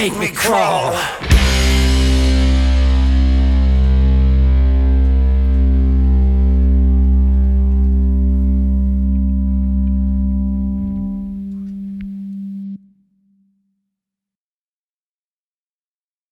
make me crawl.